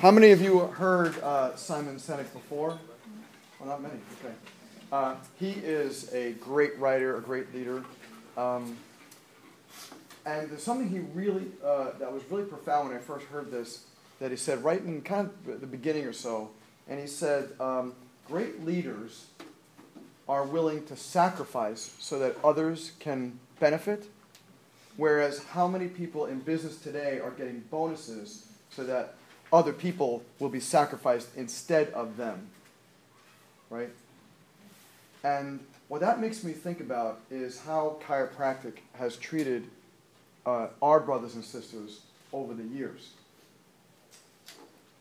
How many of you heard uh, Simon Sinek before? Well, not many. Okay. Uh, he is a great writer, a great leader. Um, and there's something he really, uh, that was really profound when I first heard this, that he said right in kind of the beginning or so. And he said, um, great leaders are willing to sacrifice so that others can benefit. Whereas, how many people in business today are getting bonuses so that other people will be sacrificed instead of them? Right? And what that makes me think about is how chiropractic has treated uh, our brothers and sisters over the years.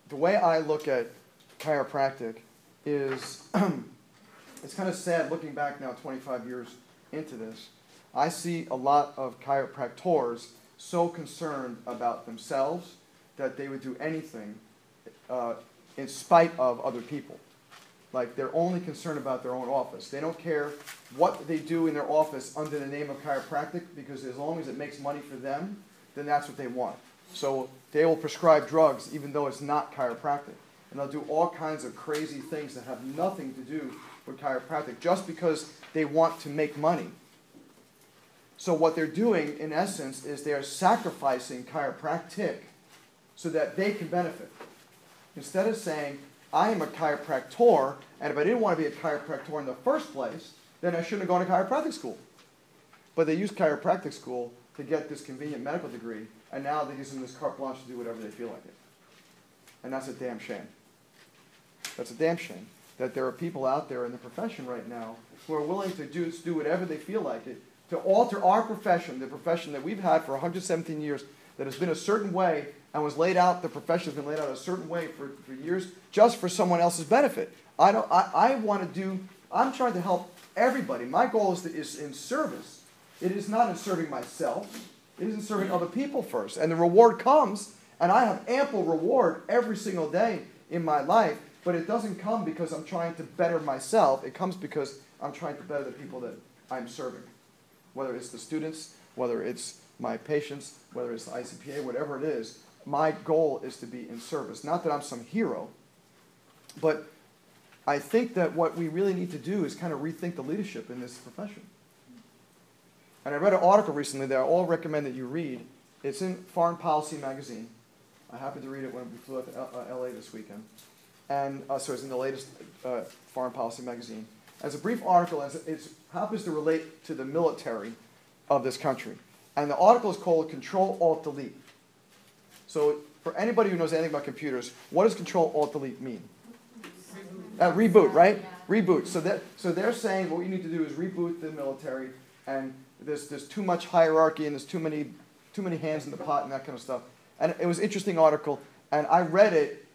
The way I look at chiropractic is it's kind of sad looking back now 25 years into this. I see a lot of chiropractors so concerned about themselves that they would do anything uh, in spite of other people. Like they're only concerned about their own office. They don't care what they do in their office under the name of chiropractic because as long as it makes money for them, then that's what they want. So they will prescribe drugs even though it's not chiropractic. And they'll do all kinds of crazy things that have nothing to do with chiropractic just because they want to make money. So what they're doing, in essence, is they are sacrificing chiropractic so that they can benefit. Instead of saying, I am a chiropractor, and if I didn't want to be a chiropractor in the first place, then I shouldn't have gone to chiropractic school. But they use chiropractic school to get this convenient medical degree, and now they're using this carte blanche to do whatever they feel like it. And that's a damn shame. That's a damn shame that there are people out there in the profession right now who are willing to do, do whatever they feel like it to alter our profession, the profession that we've had for 117 years, that has been a certain way and was laid out, the profession has been laid out a certain way for, for years just for someone else's benefit. I, don't, I, I want to do, I'm trying to help everybody. My goal is, to, is in service. It is not in serving myself. It is in serving other people first. And the reward comes, and I have ample reward every single day in my life, but it doesn't come because I'm trying to better myself. It comes because I'm trying to better the people that I'm serving whether it's the students, whether it's my patients, whether it's the ICPA, whatever it is, my goal is to be in service. Not that I'm some hero, but I think that what we really need to do is kind of rethink the leadership in this profession. And I read an article recently that I all recommend that you read. It's in Foreign Policy magazine. I happened to read it when we flew out to LA uh, this weekend. And uh, so it's in the latest uh, Foreign Policy magazine. As a brief article, it happens to relate to the military of this country. And the article is called Control Alt Delete. So, for anybody who knows anything about computers, what does Control Alt Delete mean? Uh, reboot, right? Reboot. So that so they're saying what you need to do is reboot the military, and there's there's too much hierarchy and there's too many too many hands in the pot and that kind of stuff. And it was an interesting article, and I read it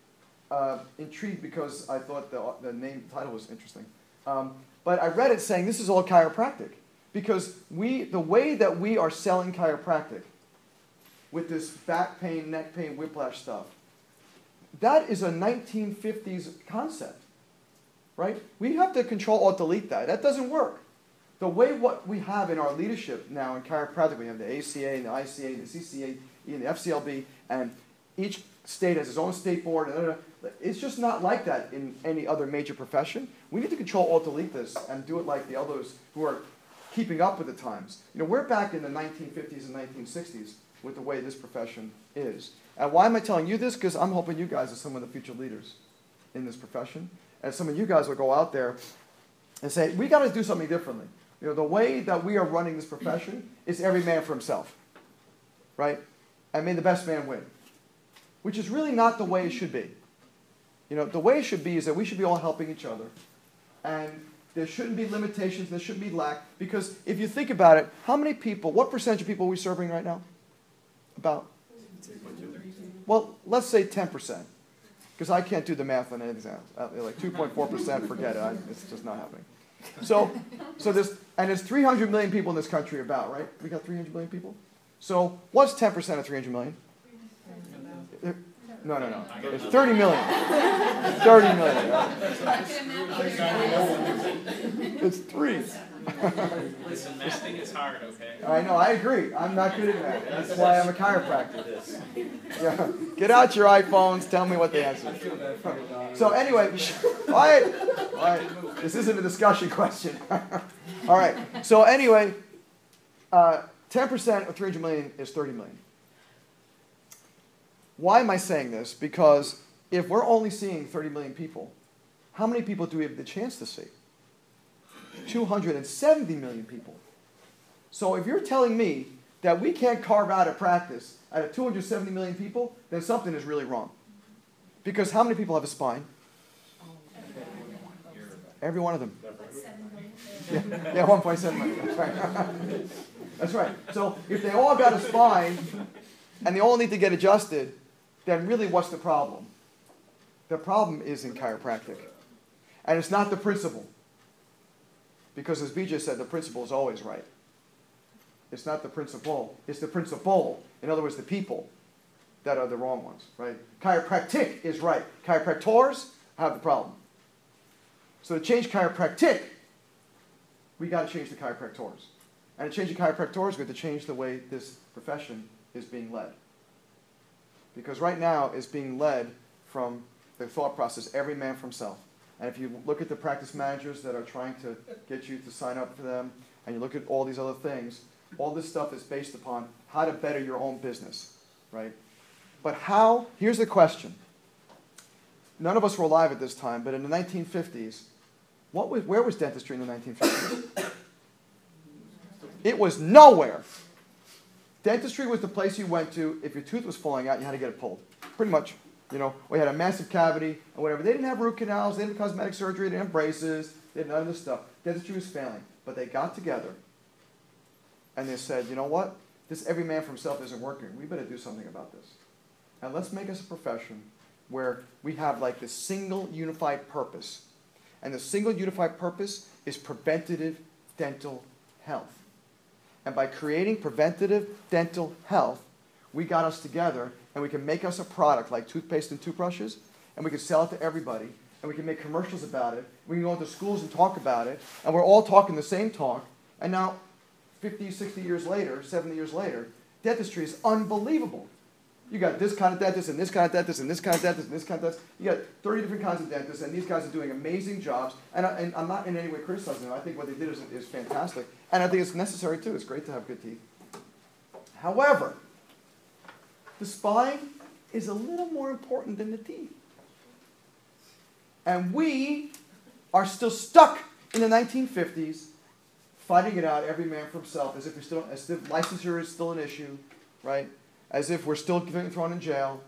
uh, intrigued because I thought the the name the title was interesting. Um, but I read it saying this is all chiropractic. Because we, the way that we are selling chiropractic with this back pain, neck pain, whiplash stuff, that is a 1950s concept, right? We have to control or delete that. That doesn't work. The way what we have in our leadership now in chiropractic, we have the ACA and the ICA and the CCA and the FCLB, and each state has its own state board. It's just not like that in any other major profession. We need to control alt delete this and do it like the others who are keeping up with the times. You know, we're back in the 1950s and 1960s with the way this profession is. And why am I telling you this? Because I'm hoping you guys are some of the future leaders in this profession. And some of you guys will go out there and say, we got to do something differently. You know, the way that we are running this profession is every man for himself, right? And may the best man win which is really not the way it should be. You know, the way it should be is that we should be all helping each other. And there shouldn't be limitations, there shouldn't be lack. Because if you think about it, how many people, what percentage of people are we serving right now? About? Well, let's say 10%. Because I can't do the math on anything. Uh, like 2.4%, forget it. I, it's just not happening. So, so there's, and there's 300 million people in this country about, right? We got 300 million people? So what's 10% of 300 million? No, no, no. It's 30 million. 30 million. It's three. Listen, mathing is hard, okay? I know, I agree. I'm not good at math. That's why I'm a chiropractor. Yeah. Get out your iPhones, tell me what the answer is. So anyway, all right, all right. This isn't a discussion question. all right. So anyway, uh, 10% of 300 million is 30 million. Why am I saying this? Because if we're only seeing 30 million people, how many people do we have the chance to see? 270 million people. So if you're telling me that we can't carve out a practice out of 270 million people, then something is really wrong. Because how many people have a spine? Every one of them. Yeah, yeah 1.7 million. That's right. That's right. So if they all got a spine and they all need to get adjusted, then really what's the problem? The problem is in chiropractic. And it's not the principle. Because as BJ said, the principle is always right. It's not the principle, it's the principle. In other words, the people that are the wrong ones, right? Chiropractic is right. Chiropractors have the problem. So to change chiropractic, we got to change the chiropractors. And to change the chiropractors, we have to change the way this profession is being led. Because right now it's being led from the thought process, every man for himself. And if you look at the practice managers that are trying to get you to sign up for them, and you look at all these other things, all this stuff is based upon how to better your own business, right? But how, here's the question. None of us were alive at this time, but in the 1950s, what was, where was dentistry in the 1950s? it was nowhere. Dentistry was the place you went to if your tooth was falling out, you had to get it pulled. Pretty much. You know, we had a massive cavity or whatever. They didn't have root canals, they didn't have cosmetic surgery, they didn't have braces, they had none of this stuff. Dentistry was failing. But they got together and they said, you know what? This every man for himself isn't working. We better do something about this. And let's make us a profession where we have like this single unified purpose. And the single unified purpose is preventative dental health. And by creating preventative dental health, we got us together and we can make us a product like toothpaste and toothbrushes, and we can sell it to everybody, and we can make commercials about it. We can go into schools and talk about it, and we're all talking the same talk. And now, 50, 60 years later, 70 years later, dentistry is unbelievable. You got this kind of dentist, and this kind of dentist, and this kind of dentist, and this kind of dentist. You got 30 different kinds of dentists, and these guys are doing amazing jobs. And, I, and I'm not in any way criticizing them. I think what they did is, is fantastic. And I think it's necessary too. It's great to have good teeth. However, the spine is a little more important than the teeth. And we are still stuck in the 1950s, fighting it out, every man for himself, as if, still, as if licensure is still an issue, right? As if we're still getting thrown in jail.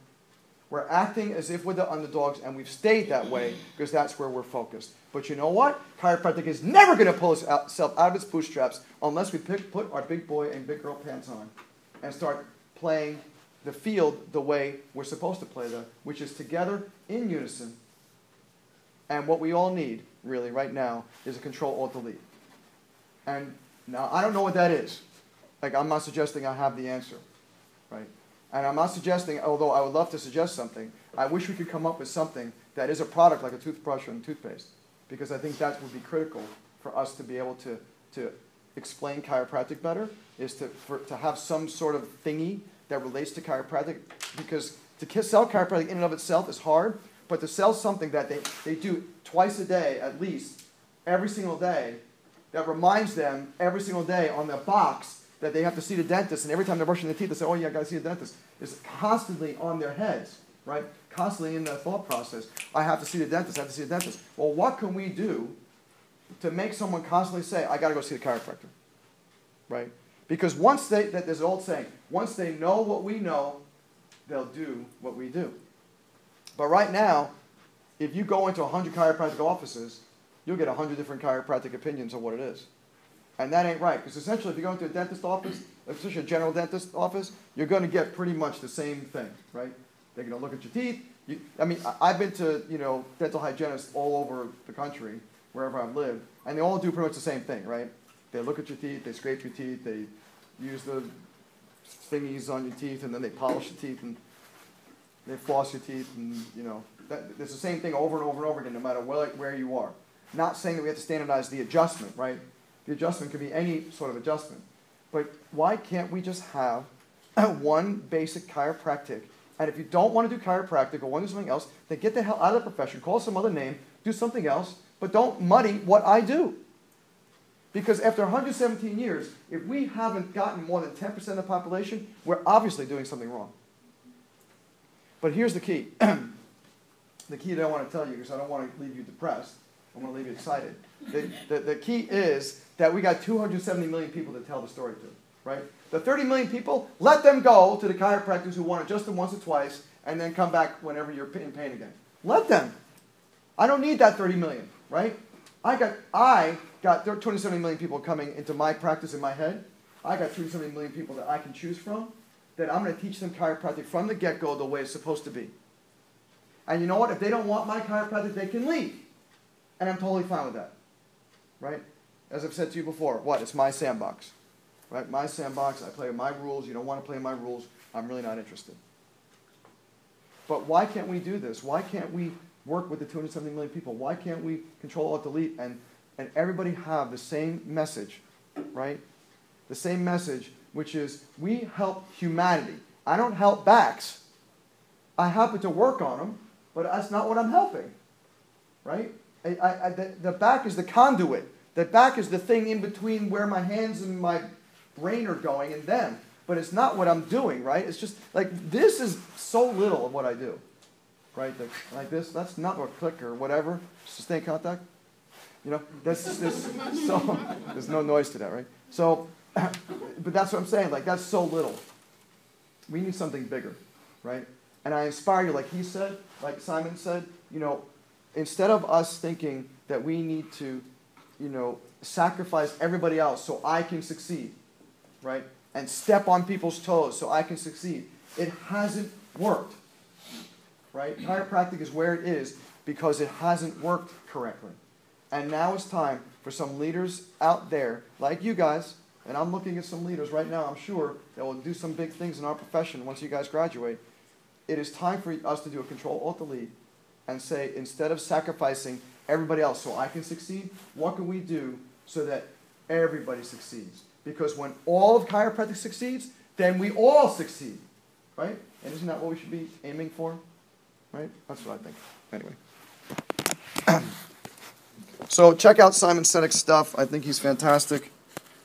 We're acting as if we're the underdogs, and we've stayed that way because that's where we're focused. But you know what? Chiropractic is never going to pull itself out of its bootstraps unless we pick, put our big boy and big girl pants on and start playing the field the way we're supposed to play them, which is together in unison. And what we all need, really, right now, is a control alt delete. And now I don't know what that is. Like I'm not suggesting I have the answer, right? And I'm not suggesting, although I would love to suggest something, I wish we could come up with something that is a product like a toothbrush and toothpaste, because I think that would be critical for us to be able to, to explain chiropractic better, is to, for, to have some sort of thingy that relates to chiropractic because to sell chiropractic in and of itself is hard, but to sell something that they, they do twice a day at least, every single day, that reminds them every single day on their box that they have to see the dentist, and every time they're brushing their teeth, they say, oh yeah, I gotta see the dentist, It's constantly on their heads, right? Constantly in their thought process. I have to see the dentist, I have to see the dentist. Well, what can we do to make someone constantly say, I gotta go see the chiropractor, right? Because once they, that there's an old saying, once they know what we know, they'll do what we do. But right now, if you go into 100 chiropractic offices, you'll get 100 different chiropractic opinions of what it is. And that ain't right. Because essentially, if you go into a dentist office, especially a general dentist office, you're going to get pretty much the same thing, right? They're going to look at your teeth. You, I mean, I've been to, you know, dental hygienists all over the country, wherever I've lived, and they all do pretty much the same thing, right? They look at your teeth, they scrape your teeth, they use the thingies on your teeth, and then they polish your teeth, and they floss your teeth, and you know, that, it's the same thing over and over and over again, no matter where, where you are. Not saying that we have to standardize the adjustment, right? The adjustment could be any sort of adjustment. But why can't we just have one basic chiropractic? And if you don't want to do chiropractic or want to do something else, then get the hell out of the profession, call some other name, do something else, but don't muddy what I do. Because after 117 years, if we haven't gotten more than 10% of the population, we're obviously doing something wrong. But here's the key. the key that I want to tell you, because I don't want to leave you depressed. I want to leave you excited. The, the, the key is that we got 270 million people to tell the story to, right? The 30 million people, let them go to the chiropractors who want to adjust them once or twice and then come back whenever you're in pain again. Let them. I don't need that 30 million, right? I got, I got 270 million people coming into my practice in my head. I got 270 million people that I can choose from that I'm going to teach them chiropractic from the get-go the way it's supposed to be. And you know what? If they don't want my chiropractic, they can leave. And I'm totally fine with that. Right? As I've said to you before, what? It's my sandbox. Right? My sandbox, I play my rules. You don't want to play my rules. I'm really not interested. But why can't we do this? Why can't we work with the 270 million people? Why can't we control alt delete and, and everybody have the same message, right? The same message, which is we help humanity. I don't help backs. I happen to work on them, but that's not what I'm helping, right? I, I, the, the back is the conduit. The back is the thing in between where my hands and my brain are going and them. But it's not what I'm doing, right? It's just like this is so little of what I do, right? Like, like this, that's not what click or whatever, just to stay in contact. You know, that's this. So there's no noise to that, right? So, but that's what I'm saying. Like that's so little. We need something bigger, right? And I inspire you, like he said, like Simon said. You know, instead of us thinking that we need to, you know, sacrifice everybody else so I can succeed, right? And step on people's toes so I can succeed. It hasn't worked, right? Chiropractic is where it is because it hasn't worked correctly. And now it's time for some leaders out there, like you guys, and I'm looking at some leaders right now, I'm sure, that will do some big things in our profession once you guys graduate. It is time for us to do a control alt delete and say, instead of sacrificing everybody else so I can succeed, what can we do so that everybody succeeds? Because when all of chiropractic succeeds, then we all succeed. Right? And isn't that what we should be aiming for? Right? That's what I think. Anyway. so check out Simon Sinek's stuff. I think he's fantastic.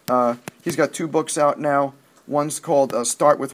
Uh, he's got two books out now. One's called uh, Start with